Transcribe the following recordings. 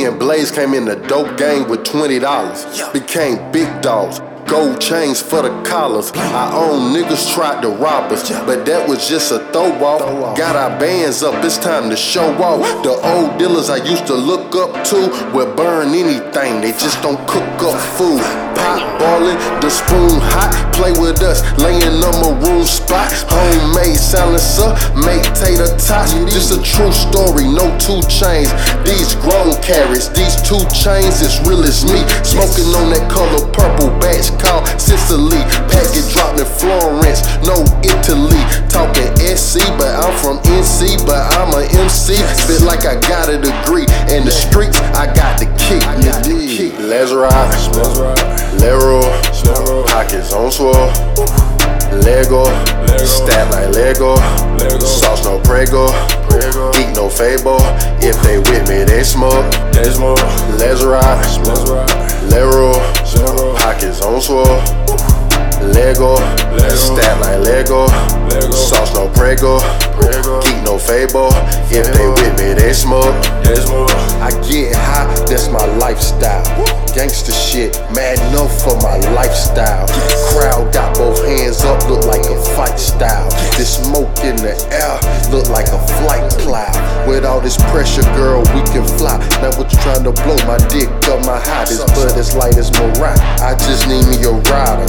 Me and Blaze came in the dope game with $20. Became big dogs. Gold chains for the collars. Our own niggas tried to rob us, but that was just a throw off. Got our bands up, it's time to show off. The old dealers I used to look up to will burn anything, they just don't cook up food. Pot ballin', the spoon hot, play with us, laying on my room spot. Homemade silencer, make tater tots. This a true story, no two chains. These grown carrots, these two chains, it's real as me. Smoking on that color purple batch called Sicily. Packet dropped in Florence, no Italy. Talking SC, but I'm from NC, but I'm a MC. Spit like I got a degree. In the streets, I got the kick. Indeed. Let's ride. Lero. Pockets on swell. Lego. Stat like Lego. Sauce no prego. Fable. If they with me, they smoke. Let's ride. Lero. Pockets on swell. Lego. Stat like Lego. Sauce no prego. Geek no fable. If they with me, they smoke. I get high, that's my lifestyle. Gangsta shit, mad enough for my lifestyle. Crowd got all this pressure, girl, we can fly. Now what you trying to blow? My dick up my this bud as light as Mariah. I just need me a rider.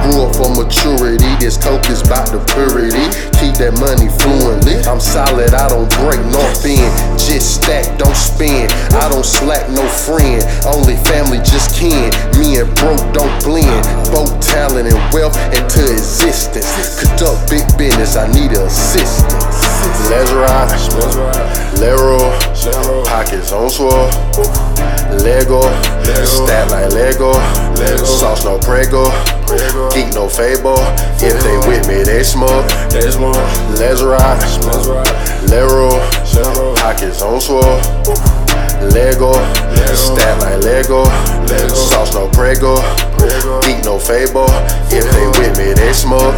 Grew up for maturity, this coke is about the purity. Keep that money fluently. I'm solid, I don't break bend. Just stack, don't spend. I don't slack, no friend. Only family, just kin. Me and broke don't blend. Both talent and wealth into existence. Conduct big business, I need assistance. Let's ride. Lero. Pockets on swell. Lego. Stat like Lego. Sauce no prego. Geek no fable. If they with me, they smoke. Let's ride. Lero. Pockets on swell. Lego. Stat like Lego. Sauce no prego. Geek no fable. If they with me, they smoke.